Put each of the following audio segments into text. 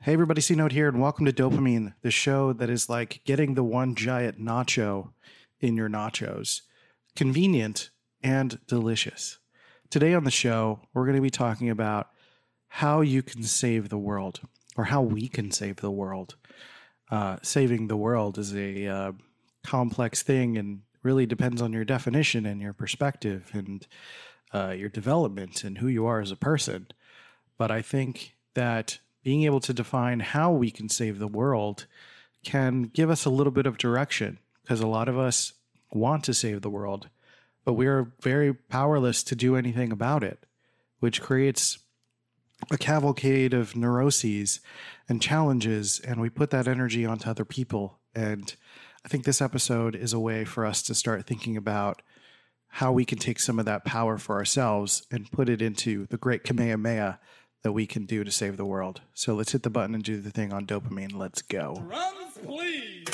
Hey, everybody, C Note here, and welcome to Dopamine, the show that is like getting the one giant nacho in your nachos. Convenient and delicious. Today on the show, we're going to be talking about how you can save the world, or how we can save the world. Uh, saving the world is a uh, complex thing and really depends on your definition and your perspective and uh, your development and who you are as a person. But I think that being able to define how we can save the world can give us a little bit of direction because a lot of us want to save the world, but we are very powerless to do anything about it, which creates a cavalcade of neuroses and challenges, and we put that energy onto other people. And I think this episode is a way for us to start thinking about how we can take some of that power for ourselves and put it into the great Kamehameha that we can do to save the world. So let's hit the button and do the thing on dopamine. Let's go. Drums, please.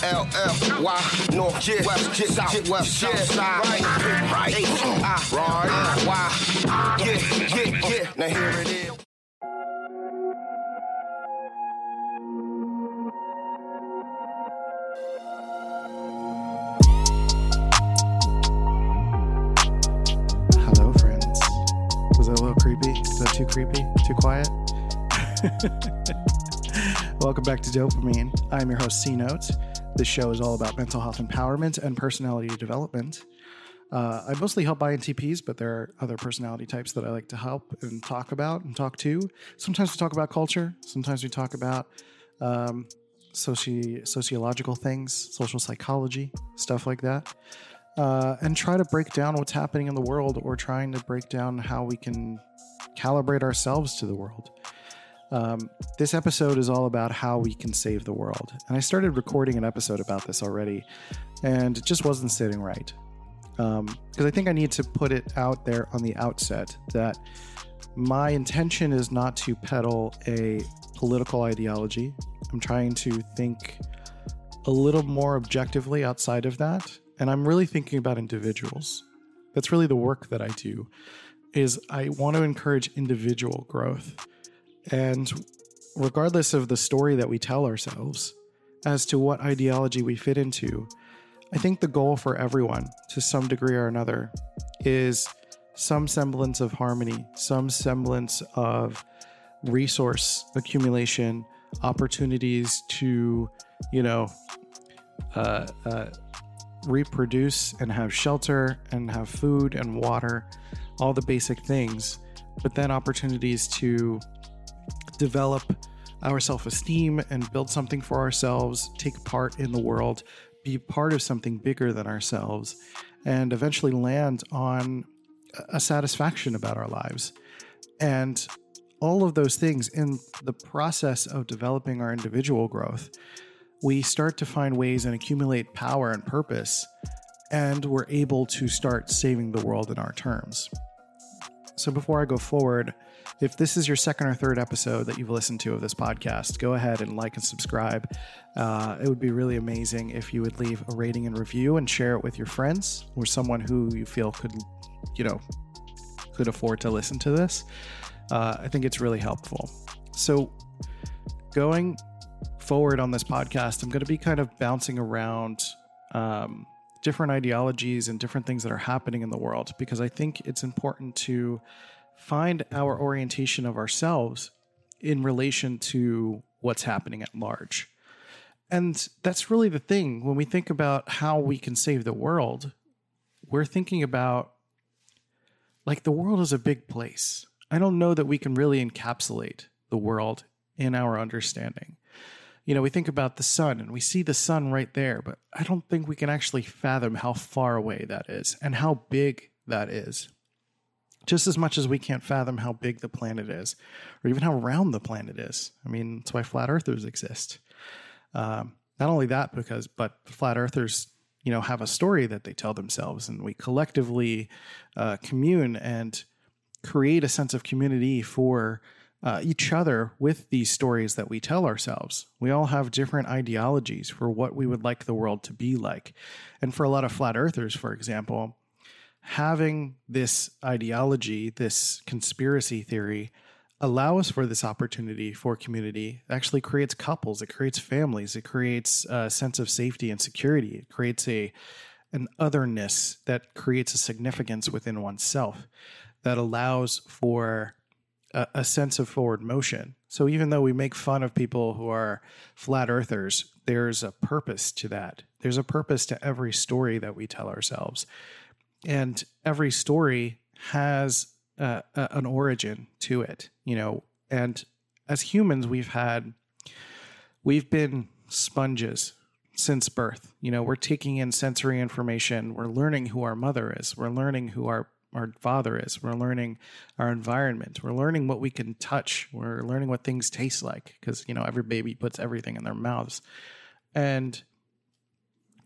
H-I-L-L-Y, north, yeah, west, yeah, south, west, south side, right, right, H-I-Y, yeah, creepy? Is that too creepy? Too quiet? Welcome back to Dopamine. I'm your host, C Notes. This show is all about mental health empowerment and personality development. Uh, I mostly help INTPs, but there are other personality types that I like to help and talk about and talk to. Sometimes we talk about culture. Sometimes we talk about um, soci- sociological things, social psychology, stuff like that uh, and try to break down what's happening in the world or trying to break down how we can calibrate ourselves to the world. Um, this episode is all about how we can save the world. And I started recording an episode about this already, and it just wasn't sitting right. Because I think I need to put it out there on the outset that my intention is not to peddle a political ideology. I'm trying to think a little more objectively outside of that and i'm really thinking about individuals that's really the work that i do is i want to encourage individual growth. And regardless of the story that we tell ourselves as to what ideology we fit into i think the goal for everyone to some degree or another is some semblance of harmony some semblance of resource accumulation opportunities to you know uh, uh, reproduce and have shelter and have food and water, all the basic things, but then opportunities to develop our self esteem and build something for ourselves, take part in the world, be part of something bigger than ourselves, and eventually land on a satisfaction about our lives. And all of those things in the process of developing our individual growth we start to find ways and accumulate power and purpose, and we're able to start saving the world in our terms. So, before I go forward, if this is your second or third episode that you've listened to of this podcast, go ahead and like and subscribe. Uh, it would be really amazing if you would leave a rating and review and share it with your friends or someone who you feel could, you know, could afford to listen to this. Uh, I think it's really helpful. So, going forward on this podcast, I'm going to be kind of bouncing around um, different ideologies and different things that are happening in the world because I think it's important to find our orientation of ourselves in relation to what's happening at large. And that's really the thing. When we think about how we can save the world, we're thinking about like the world is a big place. I don't know that we can really encapsulate the world in our understanding you know, we think about the sun and we see the sun right there, but I don't think we can actually fathom how far away that is and how big that is. Just as much as we can't fathom how big the planet is, or even how round the planet is. I mean, that's why flat earthers exist. Um, not only that, because but flat earthers, you know, have a story that they tell themselves, and we collectively uh, commune and create a sense of community for uh, each other with these stories that we tell ourselves. We all have different ideologies for what we would like the world to be like. And for a lot of flat earthers, for example, having this ideology, this conspiracy theory, allows for this opportunity for community it actually creates couples it creates families it creates a sense of safety and security it creates a an otherness that creates a significance within oneself that allows for a, a sense of forward motion so even though we make fun of people who are flat earthers there's a purpose to that there's a purpose to every story that we tell ourselves and every story has uh, an origin to it, you know. And as humans, we've had, we've been sponges since birth. You know, we're taking in sensory information. We're learning who our mother is. We're learning who our our father is. We're learning our environment. We're learning what we can touch. We're learning what things taste like because you know every baby puts everything in their mouths, and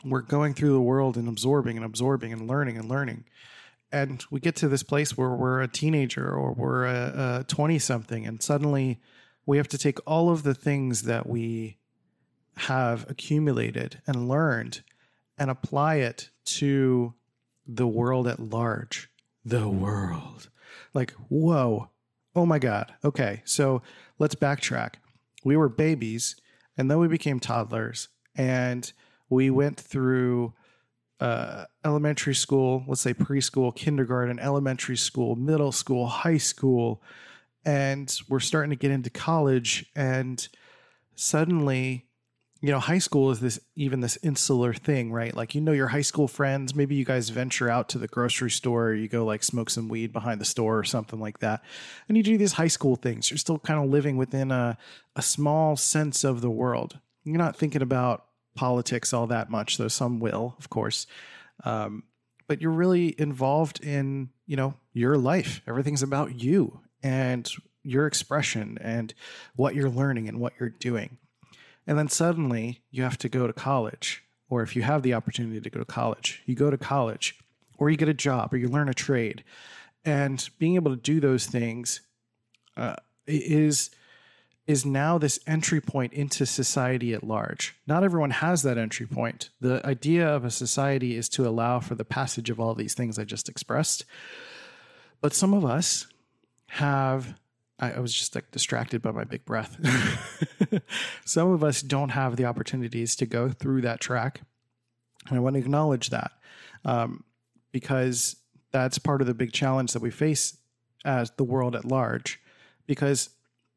we're going through the world and absorbing and absorbing and learning and learning and we get to this place where we're a teenager or we're a 20 something and suddenly we have to take all of the things that we have accumulated and learned and apply it to the world at large the world. Like whoa. Oh my god. Okay so let's backtrack. We were babies and then we became toddlers and we went through uh, elementary school, let's say preschool, kindergarten, elementary school, middle school, high school, and we're starting to get into college. And suddenly, you know, high school is this even this insular thing, right? Like, you know, your high school friends, maybe you guys venture out to the grocery store, you go like smoke some weed behind the store or something like that. And you do these high school things. You're still kind of living within a, a small sense of the world. You're not thinking about politics all that much, though some will, of course. Um, but you're really involved in, you know, your life. Everything's about you and your expression and what you're learning and what you're doing. And then suddenly you have to go to college, or if you have the opportunity to go to college, you go to college, or you get a job, or you learn a trade. And being able to do those things uh, is is now this entry point into society at large. Not everyone has that entry point. The idea of a society is to allow for the passage of all these things I just expressed. But some of us have, I, was just like distracted by my big breath. some of us don't have the opportunities to go through that track. And I want to acknowledge that um, because that's part of the big challenge that we face as the world at large. Because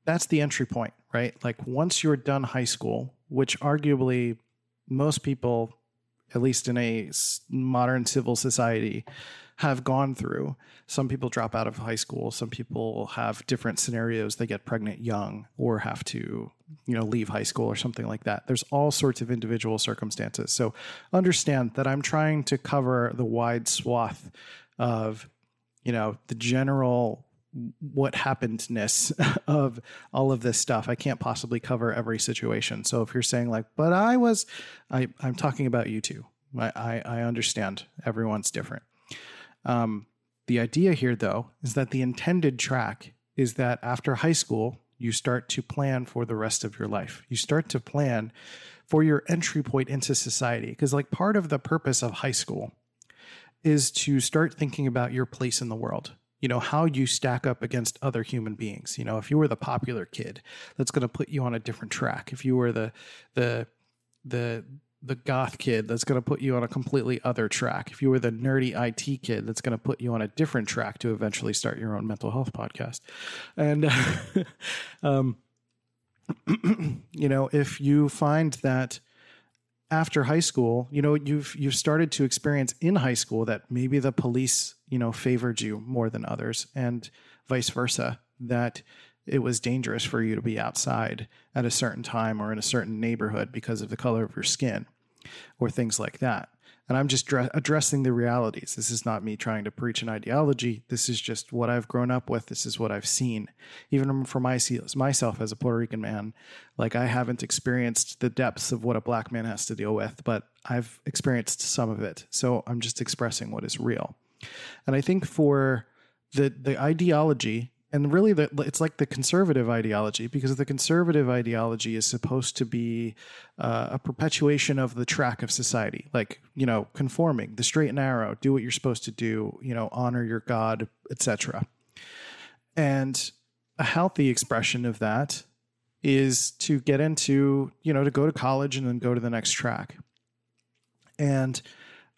that's the entry point, right? Like once you're done high school, which arguably most people, at least in a modern civil society, have gone through. Some people drop out of high school. Some people have different scenarios. They get pregnant young or have to, you know, leave high school or something like that. There's all sorts of individual circumstances. So understand that I'm trying to cover the wide swath of, you know, the general what happenedness of all of this stuff. I can't possibly cover every situation. So if you're saying like, but I was, I, I'm talking about you too. I, I, I understand everyone's different. Um, the idea here, though, is that the intended track is that after high school, you start to plan for the rest of your life. You start to plan for your entry point into society. Because, like, part of the purpose of high school is to start thinking about your place in the world you know how you stack up against other human beings you know if you were the popular kid that's going to put you on a different track if you were the the the the goth kid that's going to put you on a completely other track. If you were the nerdy IT kid that's going to put you on a different track to eventually start your own mental health podcast. And um you know if you find that after high school, you know, you've you've started to experience in high school that maybe the police, you know, favored you more than others and vice versa, that it was dangerous for you to be outside at a certain time or in a certain neighborhood because of the color of your skin or things like that. And I'm just addressing the realities. This is not me trying to preach an ideology. This is just what I've grown up with. This is what I've seen. Even for my, myself as a Puerto Rican man, like I haven't experienced the depths of what a black man has to deal with, but I've experienced some of it. So I'm just expressing what is real. And I think for the the ideology and really the, it's like the conservative ideology because the conservative ideology is supposed to be uh, a perpetuation of the track of society like you know conforming the straight and narrow do what you're supposed to do you know honor your god etc and a healthy expression of that is to get into you know to go to college and then go to the next track. And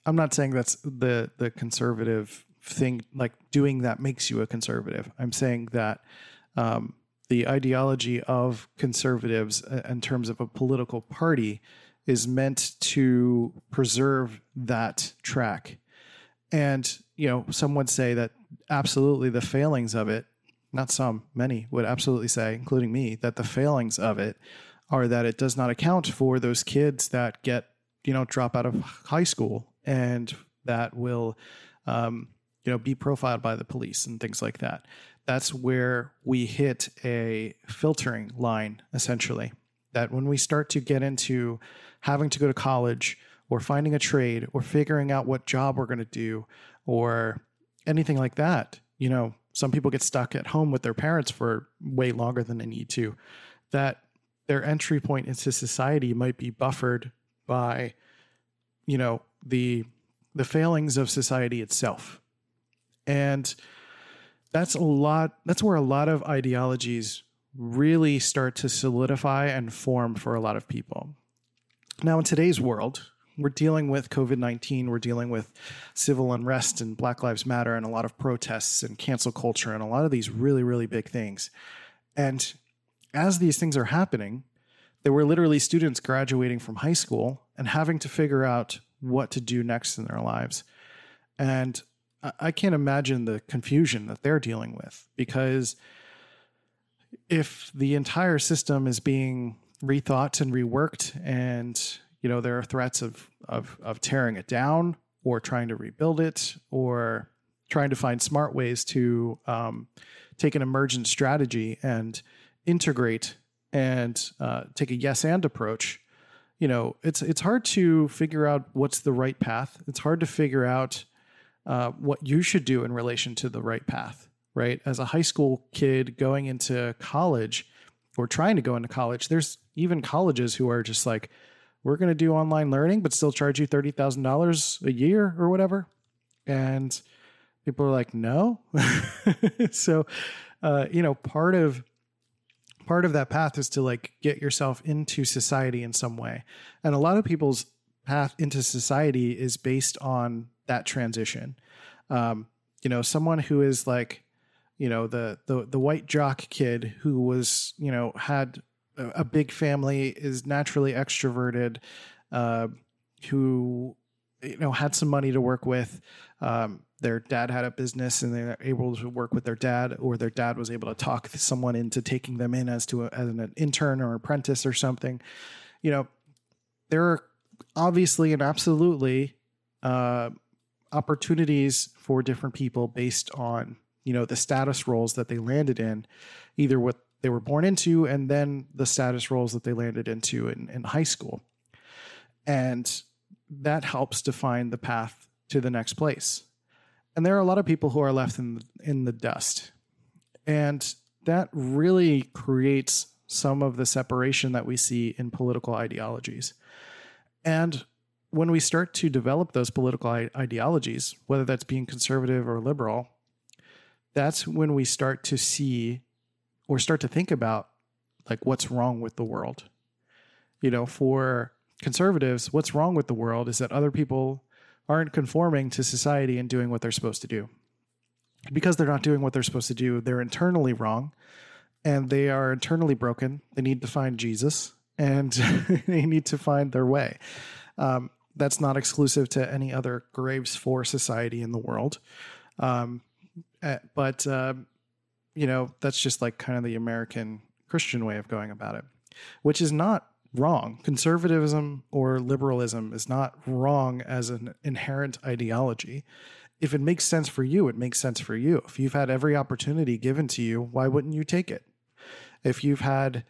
i'm not saying that's the the conservative thing like doing that makes you a conservative. I'm saying that um, the ideology of conservatives uh, in terms of a political party is meant to preserve that track. And, you know, some would say that absolutely the failings of it, not some, many would absolutely say, including me, that the failings of it are that it does not account for those kids that get, you know, drop out of high school and that will um, you know, be profiled by the police and things like that. That's where we hit a filtering line, essentially. That when we start to get into having to go to college or finding a trade or figuring out what job we're going to do or anything like that, you know, some people get stuck at home with their parents for way longer than they need to. That their entry point into society might be buffered by, you know, the the failings of society itself and that's a lot, that's where a lot of ideologies really start to solidify and form for a lot of people. Now, in today's world, we're dealing with COVID 19, we're dealing with civil unrest and Black Lives Matter and a lot of protests and cancel culture and a lot of these really, really big things. And as these things are happening, there were literally students graduating from high school and having to figure out what to do next in their lives. And I can't imagine the confusion that they're dealing with because if the entire system is being rethought and reworked and you know there are threats of of of tearing it down or trying to rebuild it or trying to find smart ways to um, take an emergent strategy and integrate and uh, take a yes and approach you know it's it's hard to figure out what's the right path. It's hard to figure out uh, what you should do in relation to the right path, right? As a high school kid going into college or trying to go into college, there's even colleges who are just like, we're going to do online learning, but still charge you $30,000 a year or whatever. And people are like, no. so, uh, you know, part of, part of that path is to like get yourself into society in some way. And a lot of people's path into society is based on that transition. Um, you know, someone who is like, you know, the the the white jock kid who was, you know, had a, a big family, is naturally extroverted, uh, who you know had some money to work with. Um, their dad had a business and they're able to work with their dad, or their dad was able to talk someone into taking them in as to a, as an intern or apprentice or something. You know, there are obviously and absolutely uh, opportunities for different people based on you know the status roles that they landed in either what they were born into and then the status roles that they landed into in, in high school. And that helps define the path to the next place. And there are a lot of people who are left in the, in the dust. And that really creates some of the separation that we see in political ideologies. And when we start to develop those political ideologies, whether that's being conservative or liberal, that's when we start to see or start to think about like what's wrong with the world. You know, for conservatives, what's wrong with the world is that other people aren't conforming to society and doing what they're supposed to do. Because they're not doing what they're supposed to do, they're internally wrong and they are internally broken. They need to find Jesus and they need to find their way. Um, that's not exclusive to any other Graves for society in the world. Um, eh, but, uh, you know, that's just like kind of the American Christian way of going about it, which is not wrong. Conservatism or liberalism is not wrong as an inherent ideology. If it makes sense for you, it makes sense for you. If you've had every opportunity given to you, why wouldn't you take it? If you've had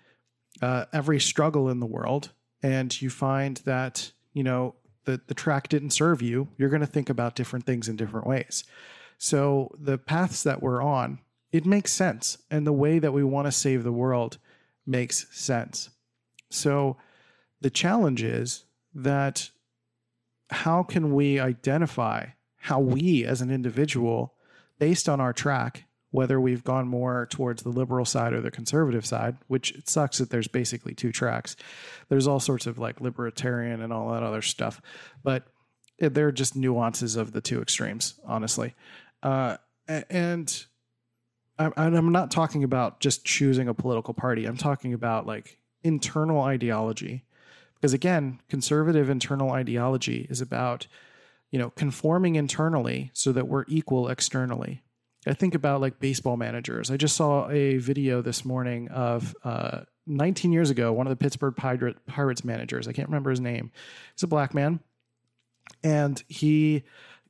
uh, every struggle in the world and you find that, you know, the, the track didn't serve you, you're going to think about different things in different ways. So the paths that we're on it makes sense. And the way that we want to save the world makes sense. So the challenge is that how can we identify how we as an individual, based on our track, whether we've gone more towards the liberal side or the conservative side, which it sucks that there's basically two tracks. There's all sorts of like libertarian and all that other stuff, but they're just nuances of the two extremes, honestly. Uh, and I'm not talking about just choosing a political party. I'm talking about like internal ideology. Because again, conservative internal ideology is about, you know, conforming internally so that we're equal externally. I think about like baseball managers. I just saw a video this morning of uh, 19 years ago, one of the Pittsburgh Pirate, Pirates managers. I can't remember his name. He's a black man. And he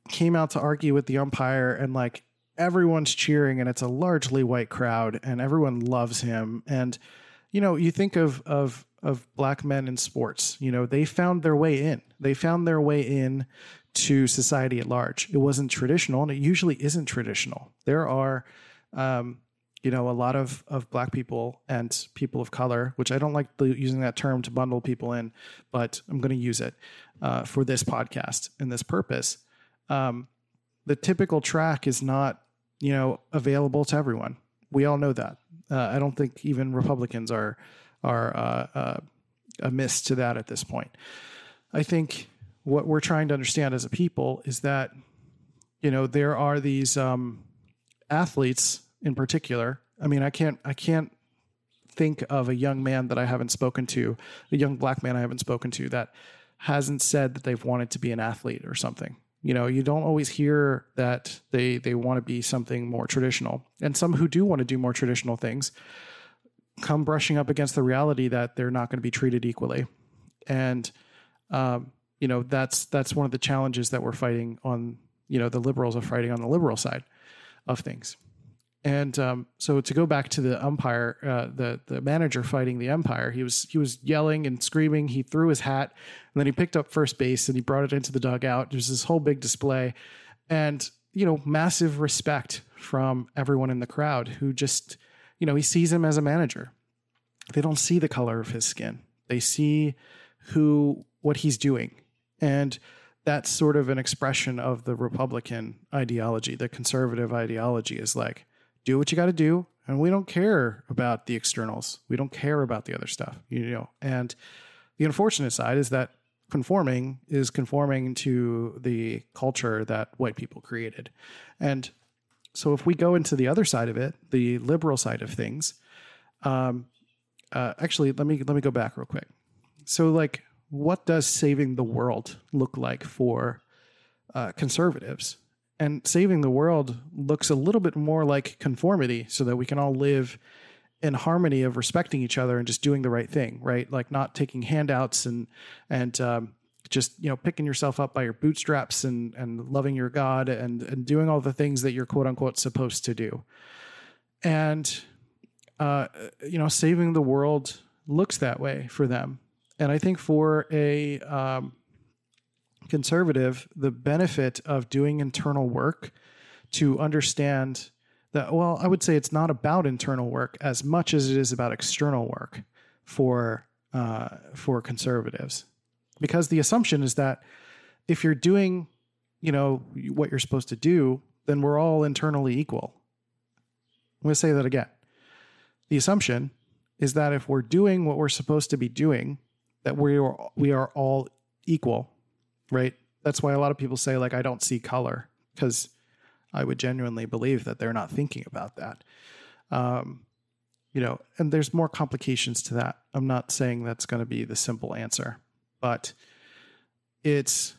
came out to argue with the umpire and like everyone's cheering and it's a largely white crowd and everyone loves him and you know you think of of of black men in sports you know they found their way in they found their way in to society at large it wasn't traditional and it usually isn't traditional there are um, you know a lot of of black people and people of color which i don't like the, using that term to bundle people in but i'm going to use it uh, for this podcast and this purpose um, the typical track is not you know, available to everyone. We all know that. Uh, I don't think even Republicans are are uh, uh, amiss to that at this point. I think what we're trying to understand as a people is that you know there are these um, athletes in particular. I mean, I can't I can't think of a young man that I haven't spoken to, a young black man I haven't spoken to that hasn't said that they've wanted to be an athlete or something. You know, you don't always hear that they they want to be something more traditional. And some who do want to do more traditional things come brushing up against the reality that they're not going to be treated equally. And um, you know, that's that's one of the challenges that we're fighting on, you know, the liberals are fighting on the liberal side of things. And um, so to go back to the umpire, uh, the the manager fighting the umpire, he was he was yelling and screaming. He threw his hat, and then he picked up first base and he brought it into the dugout. There's this whole big display, and you know, massive respect from everyone in the crowd who just, you know, he sees him as a manager. They don't see the color of his skin. They see who what he's doing, and that's sort of an expression of the Republican ideology. The conservative ideology is like do what you got to do and we don't care about the externals. We don't care about the other stuff you know? And the unfortunate side is that conforming is conforming to the culture that white people created. And so if we go into the other side of it the liberal side of things um, uh, actually let me let me go back real quick. So like what does saving the world look like for uh, conservatives and saving the world looks a little bit more like conformity so that we can all live in harmony of respecting each other and just doing the right thing, right? Like not taking handouts and and um, just you know picking yourself up by your bootstraps and and loving your God and and doing all the things that you're quote unquote supposed to do. And uh, you know, saving the world looks that way for them. And I think for a um, conservative the benefit of doing internal work to understand that well i would say it's not about internal work as much as it is about external work for uh, for conservatives. Because the assumption is that if you're doing you know what you're supposed to do then we're all internally equal. I'm going to say that again. The assumption is that if we're doing what we're supposed to be doing that we are we are all equal right? That's why a lot of people say, like, I don't see color, because I would genuinely believe that they're not thinking about that. Um, you know, and there's more complications to that. I'm not saying that's going to be the simple answer, but it's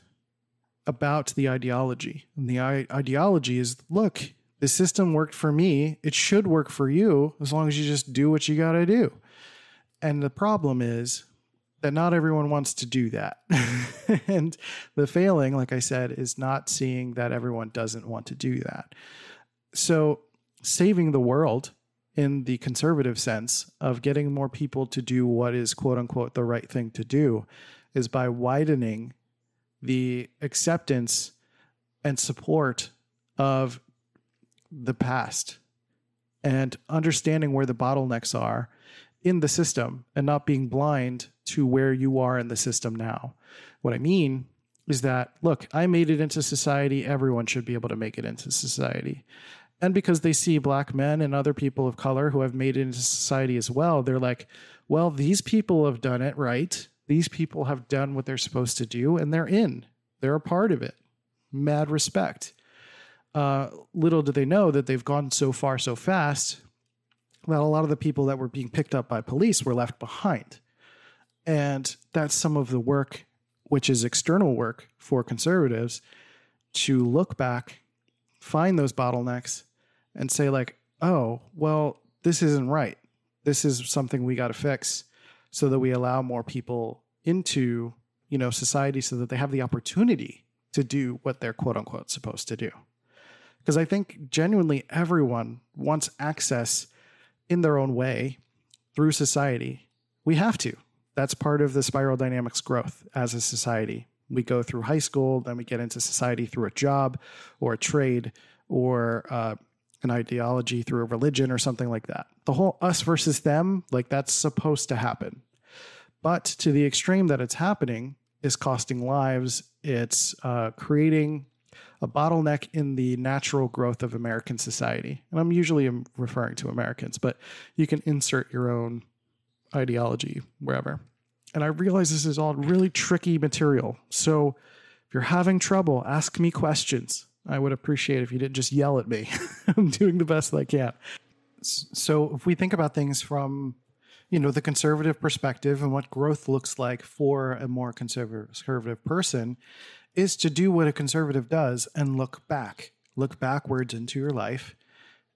about the ideology. And the I- ideology is look, the system worked for me. It should work for you as long as you just do what you got to do. And the problem is that not everyone wants to do that. and the failing, like I said, is not seeing that everyone doesn't want to do that. So, saving the world in the conservative sense of getting more people to do what is quote unquote the right thing to do is by widening the acceptance and support of the past and understanding where the bottlenecks are in the system and not being blind to where you are in the system now. What I mean is that, look, I made it into society. Everyone should be able to make it into society. And because they see black men and other people of color who have made it into society as well, they're like, well, these people have done it right. These people have done what they're supposed to do and they're in, they're a part of it. Mad respect. Uh, little do they know that they've gone so far so fast that a lot of the people that were being picked up by police were left behind. And that's some of the work, which is external work for conservatives, to look back, find those bottlenecks, and say, like, oh, well, this isn't right. This is something we got to fix so that we allow more people into you know society so that they have the opportunity to do what they're quote unquote supposed to do. Because i think genuinely everyone wants access in their own way through society. We have to that's part of the spiral dynamics growth as a society we go through high school then we get into society through a job or a trade or uh, an ideology through a religion or something like that the whole us versus them like that's supposed to happen but to the extreme that it's happening is costing lives. It's uh, creating a bottleneck in the natural growth of American society. And I'm usually referring to Americans, but you can insert your own ideology wherever. And I realize this is all really tricky material. So if you're having trouble, ask me questions. I would appreciate if you didn't just yell at me. I'm doing the best that I can. So if we think about things from you know the conservative perspective and what growth looks like for a more conservative person is to do what a conservative does and look back look backwards into your life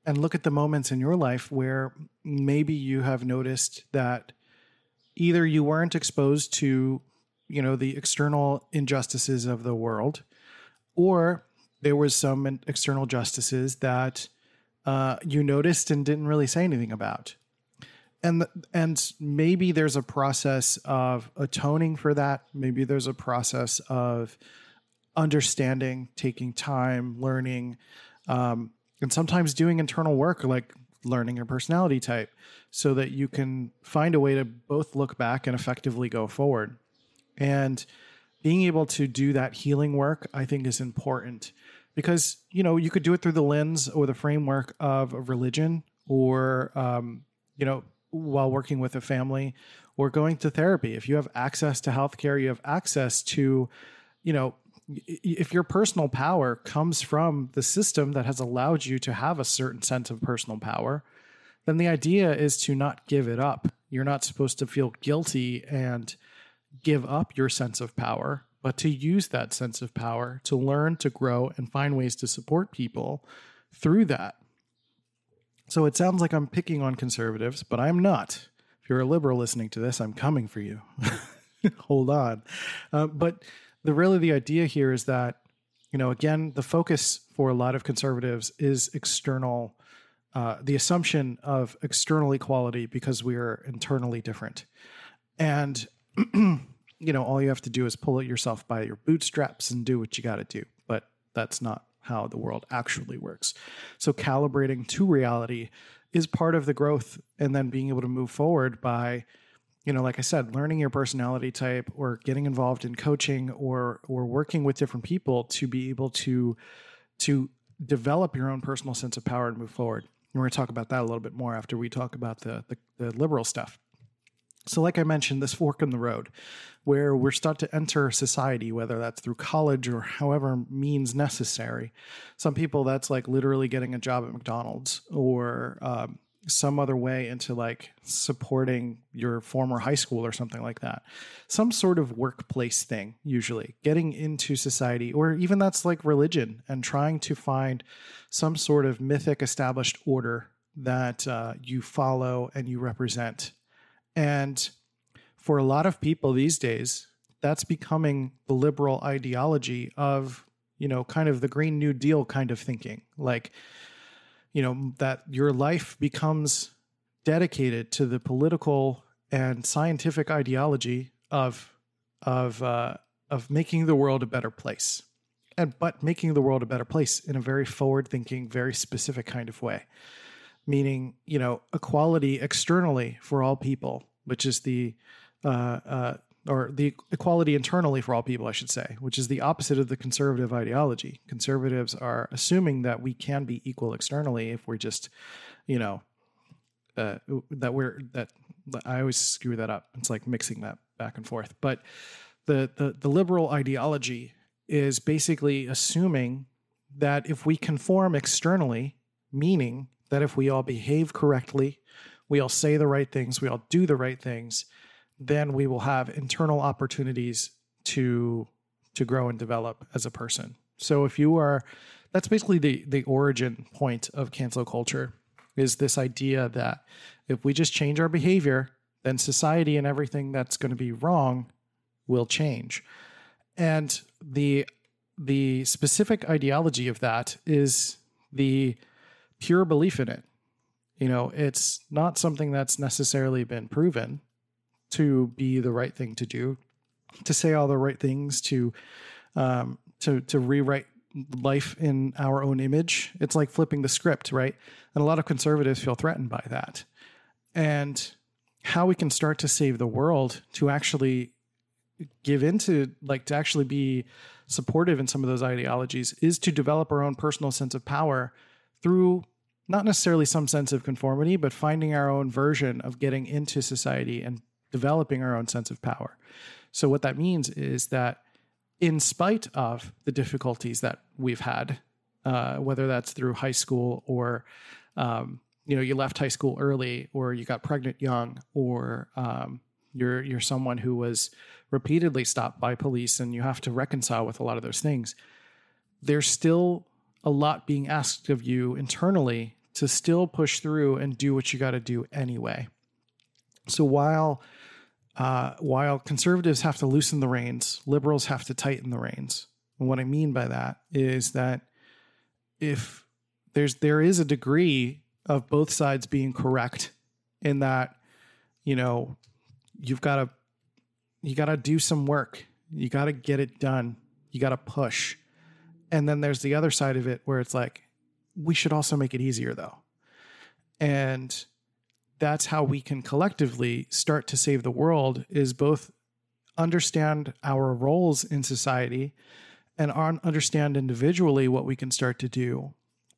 and look at the moments in your life where maybe you have noticed that either you weren't exposed to you know the external injustices of the world or there was some external justices that uh, you noticed and didn't really say anything about. And and maybe there's a process of atoning for that. Maybe there's a process of understanding taking time learning um, and sometimes doing internal work like learning your personality type so that you can find a way to both look back and effectively go forward and being able to do that healing work i think is important because you know you could do it through the lens or the framework of religion or um, you know while working with a family or going to therapy. If you have access to healthcare, you have access to, you know, if your personal power comes from the system that has allowed you to have a certain sense of personal power, then the idea is to not give it up. You're not supposed to feel guilty and give up your sense of power, but to use that sense of power to learn, to grow, and find ways to support people through that. So it sounds like I'm picking on conservatives, but I'm not. If you're a liberal listening to this, I'm coming for you. Hold on. Uh, but the really the idea here is that, you know, again, the focus for a lot of conservatives is external, uh, the assumption of external equality because we are internally different. And, you know, all you have to do is pull it yourself by your bootstraps and do what you got to do. But that's not how the world actually works. So calibrating to reality is part of the growth and then being able to move forward by you know like I said learning your personality type or getting involved in coaching or or working with different people to be able to to develop your own personal sense of power and move forward. And we're going to talk about that a little bit more after we talk about the, the, the liberal stuff. So, like I mentioned, this fork in the road, where we're start to enter society, whether that's through college or however means necessary. Some people that's like literally getting a job at McDonald's or um, some other way into like supporting your former high school or something like that. Some sort of workplace thing, usually getting into society, or even that's like religion and trying to find some sort of mythic established order that uh, you follow and you represent and for a lot of people these days, that's becoming the liberal ideology of, you know, kind of the Green New Deal kind of thinking. Like, you know, that your life becomes dedicated to the political and scientific ideology of of uh, of making the world a better place, and but making the world a better place in a very forward thinking, very specific kind of way. Meaning you know equality externally for all people, which is the uh, uh, or the equality internally for all people, I should say, which is the opposite of the conservative ideology. Conservatives are assuming that we can be equal externally if we're just, you know, uh, that we're that I always screw that up. It's like mixing that back and forth. But the the, the liberal ideology is basically assuming that if we conform externally, meaning that if we all behave correctly, we all say the right things, we all do the right things, then we will have internal opportunities to to grow and develop as a person. So if you are that's basically the the origin point of cancel culture is this idea that if we just change our behavior, then society and everything that's going to be wrong will change. And the the specific ideology of that is the pure belief in it. You know, it's not something that's necessarily been proven to be the right thing to do, to say all the right things, to um, to to rewrite life in our own image. It's like flipping the script, right? And a lot of conservatives feel threatened by that. And how we can start to save the world to actually give into like to actually be supportive in some of those ideologies is to develop our own personal sense of power through not necessarily some sense of conformity but finding our own version of getting into society and developing our own sense of power. So what that means is that in spite of the difficulties that we've had uh, whether that's through high school or um, you know you left high school early or you got pregnant young or um, you're you're someone who was repeatedly stopped by police and you have to reconcile with a lot of those things there's still a lot being asked of you internally to still push through and do what you got to do anyway. So while uh, while conservatives have to loosen the reins liberals have to tighten the reins. And what i mean by that is that if there's there is a degree of both sides being correct in that you know you've got to you got to do some work. You got to get it done. You got to push. And then there's the other side of it where it's like we should also make it easier though. And that's how we can collectively start to save the world is both understand our roles in society and understand individually what we can start to do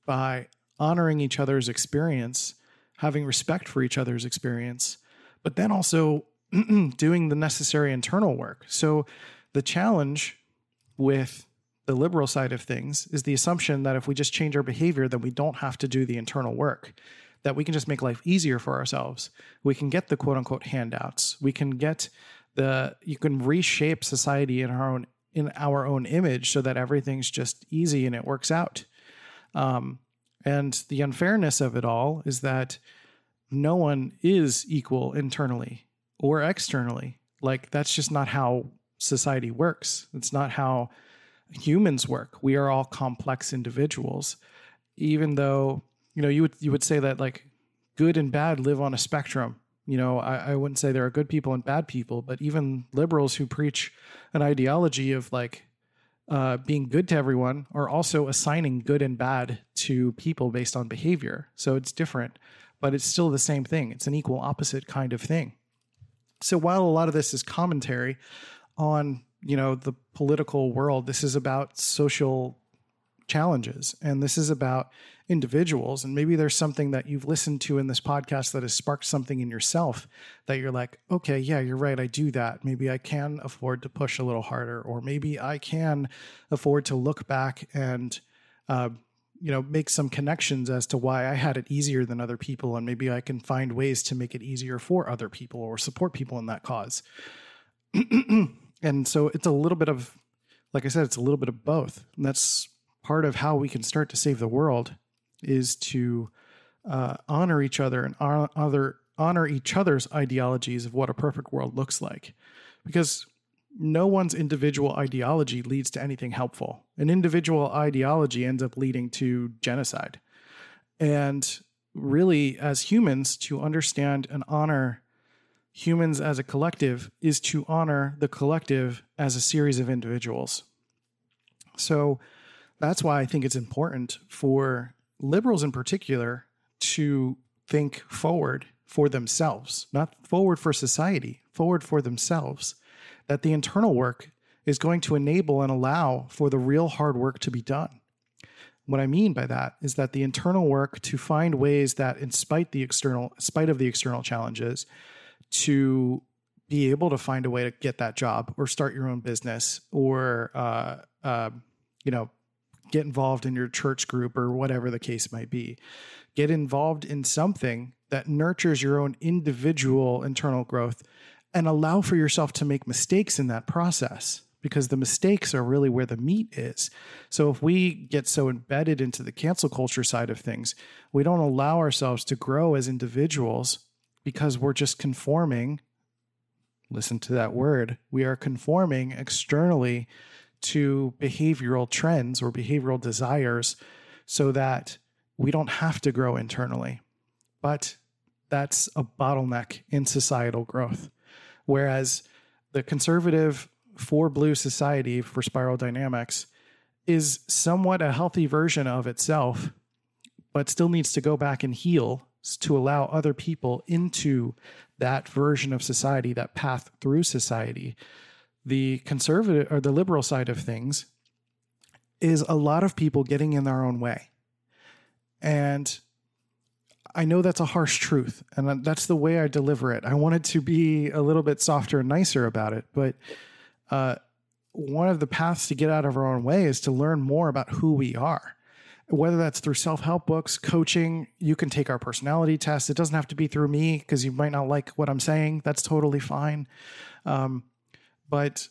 by honoring each other's experience, having respect for each other's experience, but then also doing the necessary internal work. So the challenge with the liberal side of things is the assumption that if we just change our behavior, then we don't have to do the internal work, that we can just make life easier for ourselves. We can get the quote unquote handouts. We can get the, you can reshape society in our own, in our own image so that everything's just easy and it works out. Um, and the unfairness of it all is that no one is equal internally or externally. Like, that's just not how society works. It's not how humans work. We are all complex individuals. Even though, you know, you would you would say that like good and bad live on a spectrum. You know, I, I wouldn't say there are good people and bad people, but even liberals who preach an ideology of like uh, being good to everyone are also assigning good and bad to people based on behavior. So it's different, but it's still the same thing. It's an equal opposite kind of thing. So while a lot of this is commentary on, you know, the political world, this is about social challenges and this is about individuals. And maybe there's something that you've listened to in this podcast that has sparked something in yourself that you're like, okay, yeah, you're right. I do that. Maybe I can afford to push a little harder, or maybe I can afford to look back and, uh, you know, make some connections as to why I had it easier than other people. And maybe I can find ways to make it easier for other people or support people in that cause. and so it's a little bit of, like I said, it's a little bit of both. And that's part of how we can start to save the world is to uh, honor each other and honor, honor each other's ideologies of what a perfect world looks like. Because no one's individual ideology leads to anything helpful. An individual ideology ends up leading to genocide. And really, as humans, to understand and honor humans as a collective is to honor the collective as a series of individuals. So that's why I think it's important for liberals in particular to think forward for themselves, not forward for society, forward for themselves, that the internal work is going to enable and allow for the real hard work to be done. What I mean by that is that the internal work to find ways that, in spite the external, spite of the external challenges, to be able to find a way to get that job or start your own business or uh, uh, you know get involved in your church group or whatever the case might be get involved in something that nurtures your own individual internal growth and allow for yourself to make mistakes in that process because the mistakes are really where the meat is. So if we get so embedded into the cancel culture side of things, we don't allow ourselves to grow as individuals because we're just conforming. Listen to that word. We are conforming externally to behavioral trends or behavioral desires so that we don't have to grow internally. But that's a bottleneck in societal growth. Whereas the conservative for blue society for spiral dynamics is somewhat a healthy version of itself, but still needs to go back and heal to allow other people into that version of society, that path through society. The conservative or the liberal side of things is a lot of people getting in their own way. And I know that's a harsh truth, and that's the way I deliver it. I wanted to be a little bit softer and nicer about it, but uh, one of the paths to get out of our own way is to learn more about who we are. Whether that's through self help books, coaching, you can take our personality test. It doesn't have to be through me because you might not like what I'm saying. That's totally fine. Um, but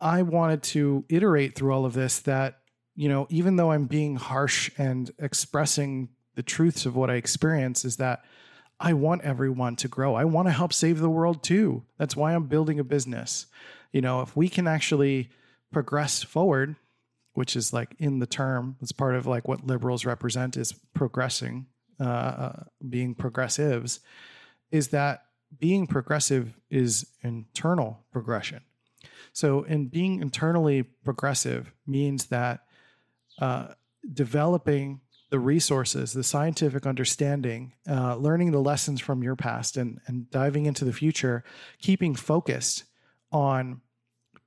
I wanted to iterate through all of this that, you know, even though I'm being harsh and expressing the truths of what I experience, is that I want everyone to grow. I want to help save the world too. That's why I'm building a business you know, if we can actually progress forward, which is like in the term, it's part of like what liberals represent is progressing, uh, uh, being progressives, is that being progressive is internal progression. So, in being internally progressive means that uh, developing the resources, the scientific understanding, uh, learning the lessons from your past, and and diving into the future, keeping focused on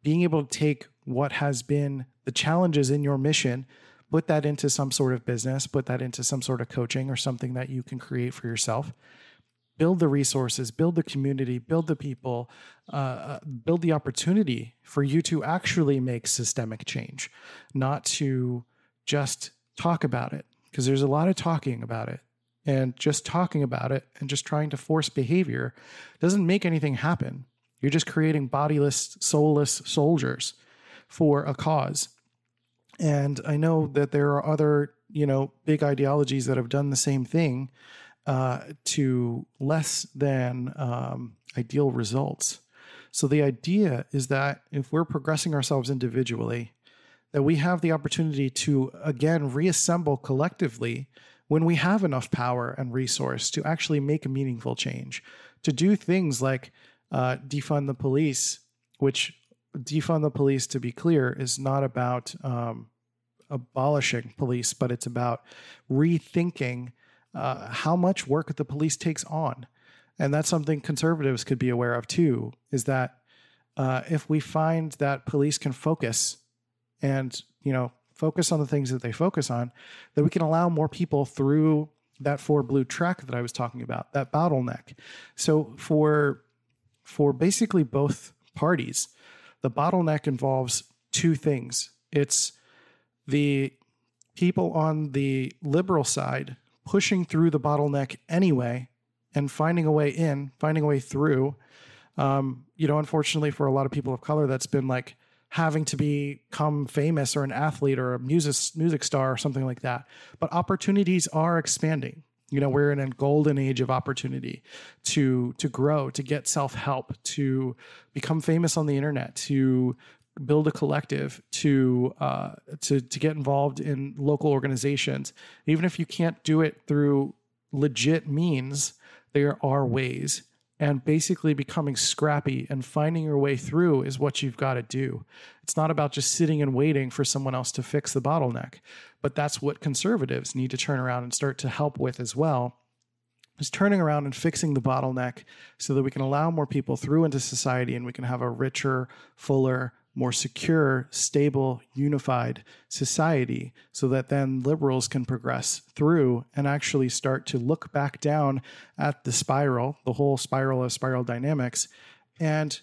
being able to take what has been the challenges in your mission, put that into some sort of business, put that into some sort of coaching or something that you can create for yourself. Build the resources, build the community, build the people, uh, uh build the opportunity for you to actually make systemic change, not to just talk about it. Because there's a lot of talking about it. And just talking about it and just trying to force behavior doesn't make anything happen. You're just creating bodiless, soulless soldiers for a cause. And I know that there are other, you know, big ideologies that have done the same thing uh, to less than um, ideal results. So the idea is that if we're progressing ourselves individually, that we have the opportunity to again reassemble collectively when we have enough power and resource to actually make a meaningful change, to do things like uh, defund the police, which defund the police, to be clear, is not about um, abolishing police, but it's about rethinking uh, how much work the police takes on. And that's something conservatives could be aware of too, is that uh, if we find that police can focus and, you know, focus on the things that they focus on, that we can allow more people through that four blue track that I was talking about, that bottleneck. So for for basically both parties. The bottleneck involves two things it's the people on the liberal side pushing through the bottleneck anyway and finding a way in, finding a way through. Um, you know, unfortunately, for a lot of people of color, that's been like having to become famous or an athlete or a music music star or something like that. But opportunities are expanding you know we're in a golden age of opportunity to to grow to get self-help to become famous on the internet to build a collective to uh, to to get involved in local organizations even if you can't do it through legit means there are ways and basically becoming scrappy and finding your way through is what you've got to do. It's not about just sitting and waiting for someone else to fix the bottleneck, but that's what conservatives need to turn around and start to help with as well is turning around and fixing the bottleneck so that we can allow more people through into society and we can have a richer, fuller, more secure, stable, unified society so that then liberals can progress through and actually start to look back down at the spiral, the whole spiral of spiral dynamics, and,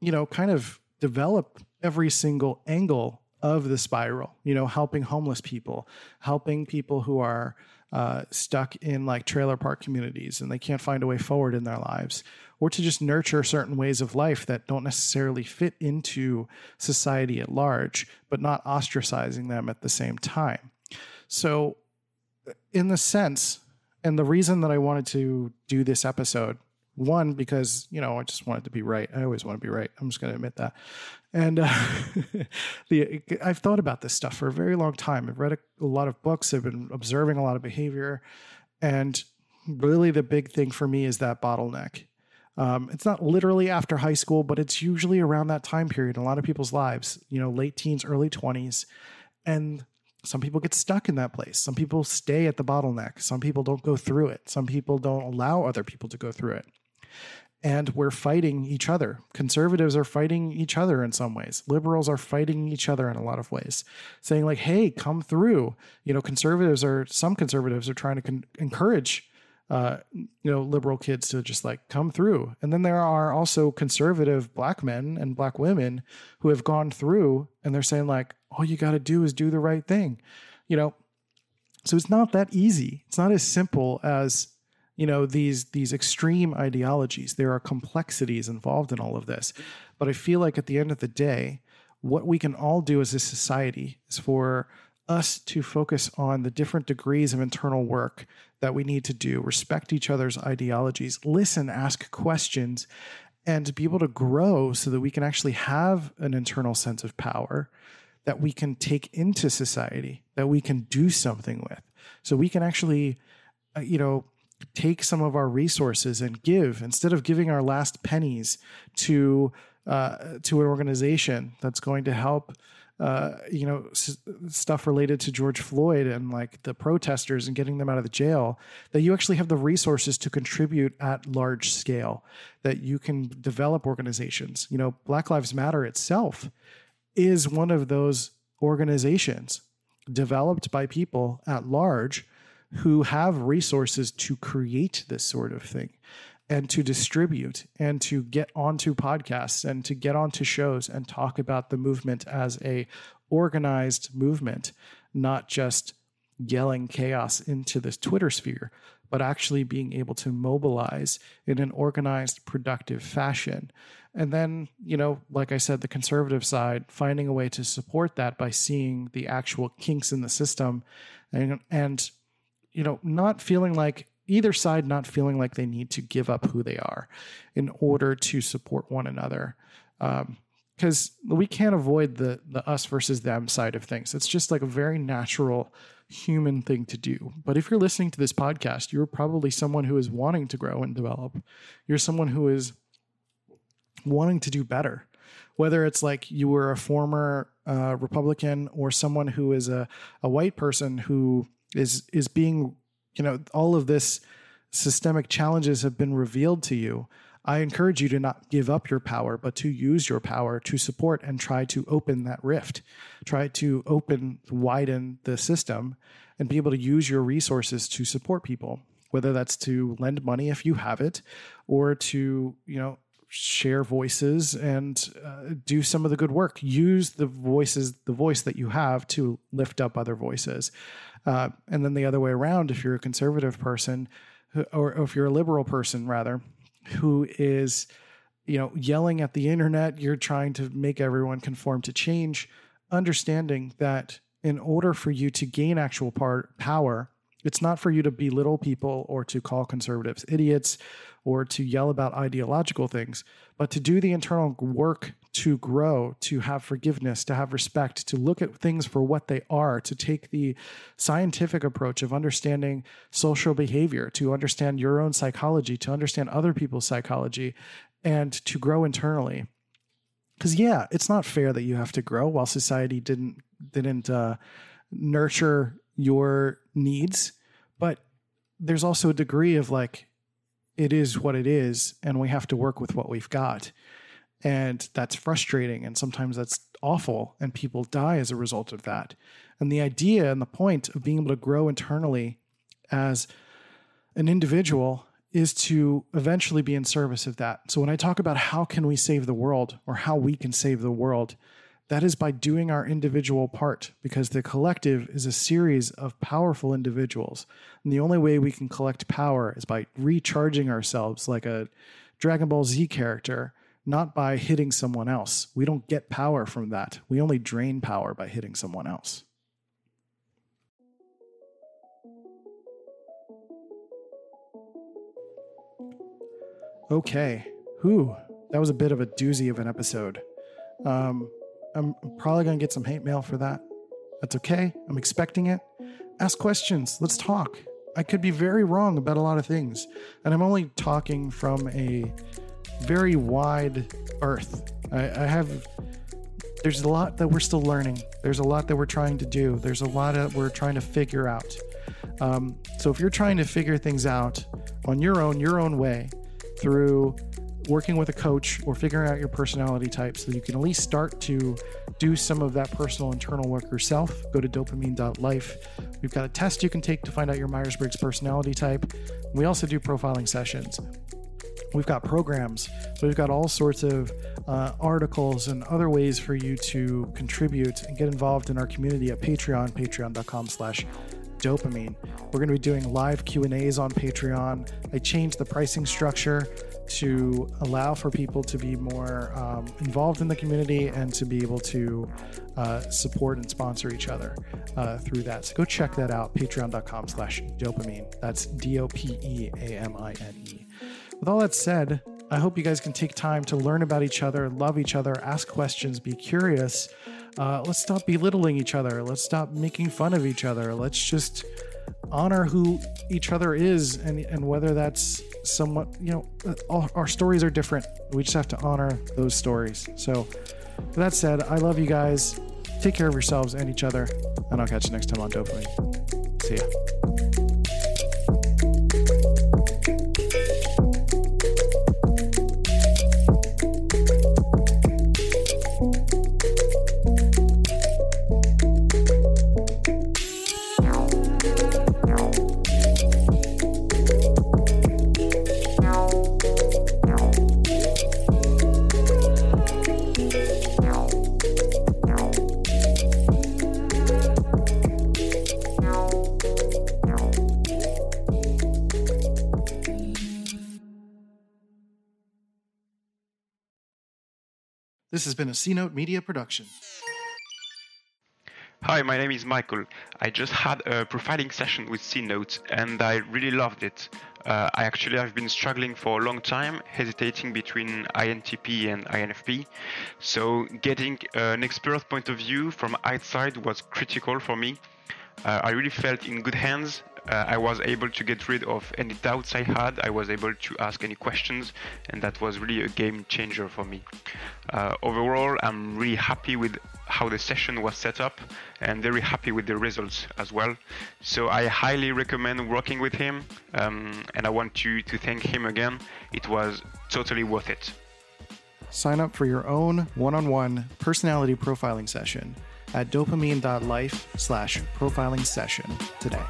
you know, kind of develop every single angle of the spiral, you know, helping homeless people, helping people who are uh, stuck in like trailer park communities and they can't find a way forward in their lives, or to just nurture certain ways of life that don't necessarily fit into society at large, but not ostracizing them at the same time. So, in the sense, and the reason that I wanted to do this episode one, because, you know, I just wanted to be right. I always want to be right. I'm just going to admit that. And uh, the I've thought about this stuff for a very long time. I've read a, a lot of books. I've been observing a lot of behavior. And really, the big thing for me is that bottleneck. Um, it's not literally after high school, but it's usually around that time period in a lot of people's lives, you know, late teens, early 20s. And some people get stuck in that place. Some people stay at the bottleneck. Some people don't go through it. Some people don't allow other people to go through it and we're fighting each other. Conservatives are fighting each other in some ways. Liberals are fighting each other in a lot of ways, saying like, "Hey, come through." You know, conservatives are some conservatives are trying to con- encourage, uh, you know, liberal kids to just like come through. And then there are also conservative black men and black women who have gone through, and they're saying like, "All you got to do is do the right thing," you know. So it's not that easy. It's not as simple as you know these these extreme ideologies. There are complexities involved in all of this. But i feel like at the end of the day what we can all do as a society is for us to focus on the different degrees of internal work that we need to do respect each other's ideologies listen ask questions and be able to grow so that we can actually have an internal sense of power that we can take into society that we can do something with. So we can actually uh, you know take some of our resources and give instead of giving our last pennies to uh, to an organization that's going to help uh, you know s- stuff related to George Floyd and like the protesters and getting them out of the jail that you actually have the resources to contribute at large scale that you can develop organizations. You know Black Lives Matter itself is one of those organizations developed by people at large who have resources to create this sort of thing and to distribute and to get onto podcasts and to get onto shows and talk about the movement as a organized movement not just yelling chaos into this twitter sphere but actually being able to mobilize in an organized productive fashion. And then you know like i said the conservative side finding a way to support that by seeing the actual kinks in the system and and you know, not feeling like either side not feeling like they need to give up who they are in order to support one another. because um, we can't avoid the the us versus them side of things. It's just like a very natural human thing to do. But if you're listening to this podcast, you're probably someone who is wanting to grow and develop. You're someone who is wanting to do better. Whether it's like you were a former uh, Republican or someone who is a, a white person who is is being you know all of this systemic challenges have been revealed to you. I encourage you to not give up your power but to use your power to support and try to open that rift. Try to open widen the system and be able to use your resources to support people whether that's to lend money if you have it or to you know share voices and uh, do some of the good work. Use the voices the voice that you have to lift up other voices. Uh, and then the other way around, if you're a conservative person, or, if you're a liberal person rather, who is, you know, yelling at the internet, you're trying to make everyone conform to change, understanding that in order for you to gain actual part, power, it's not for you to belittle people or to call conservatives idiots or to yell about ideological things, but to do the internal work to grow, to have forgiveness, to have respect, to look at things for what they are, to take the scientific approach of understanding social behavior, to understand your own psychology, to understand other people's psychology, and to grow internally. Because yeah, it's not fair that you have to grow while society didn't didn't uh, nurture your needs, but there's also a degree of like it is what it is, and we have to work with what we've got. And that's frustrating. And sometimes that's awful. And people die as a result of that. And the idea and the point of being able to grow internally as an individual is to eventually be in service of that. So when I talk about how can we save the world or how we can save the world, that is by doing our individual part because the collective is a series of powerful individuals. And the only way we can collect power is by recharging ourselves like a Dragon Ball Z character, not by hitting someone else. We don't get power from that. We only drain power by hitting someone else. Okay. Whew. That was a bit of a doozy of an episode. Um, I'm probably going to get some hate mail for that. That's okay. I'm expecting it. Ask questions. Let's talk. I could be very wrong about a lot of things. And I'm only talking from a very wide earth. I, I have, there's a lot that we're still learning. There's a lot that we're trying to do. There's a lot that we're trying to figure out. Um, so if you're trying to figure things out on your own, your own way, through working with a coach or figuring out your personality type so you can at least start to do some of that personal internal work yourself. Go to dopeamine.life. We've got a test you can take to find out your Myers Briggs personality type. We also do profiling sessions. We've got programs. So we've got all sorts of uh, articles and other ways for you to contribute and get involved in our community at Patreon, patreon.com slash dopeamine. We're going to be doing live Q&As on Patreon. I changed the pricing structure to allow for people to be more um, involved in the community and to be able to uh, support and sponsor each other uh, through that. So go check that out, patreon.com slash dopeamine. That's D-O-P-E-A-M-I-N-E. With all that said, I hope you guys can take time to learn about each other, love each other, ask questions, be curious, uh, let's stop belittling each other. Let's stop making fun of each other. Let's just honor who each other is and, and whether that's somewhat, you know, all, our stories are different. We just have to honor those stories. So, with that said, I love you guys. Take care of yourselves and each other. And I'll catch you next time on Dopeamine. See ya. This has been a C Note Media production. Hi, my name is Michael. I just had a profiling session with C Note and I really loved it. Uh, I actually have been struggling for a long time, hesitating between INTP and INFP. So getting an expert point of view from outside was critical for me. Uh, I really felt in good hands uh, I was able to get rid of any doubts I had. I was able to ask any questions, and that was really a game changer for me. Uh, overall, I'm really happy with how the session was set up and very happy with the results as well. So I highly recommend working with him, um, and I want to, to thank him again. It was totally worth it. Sign up for your own one-on-one personality profiling session at dopeamine.life slash profiling session today.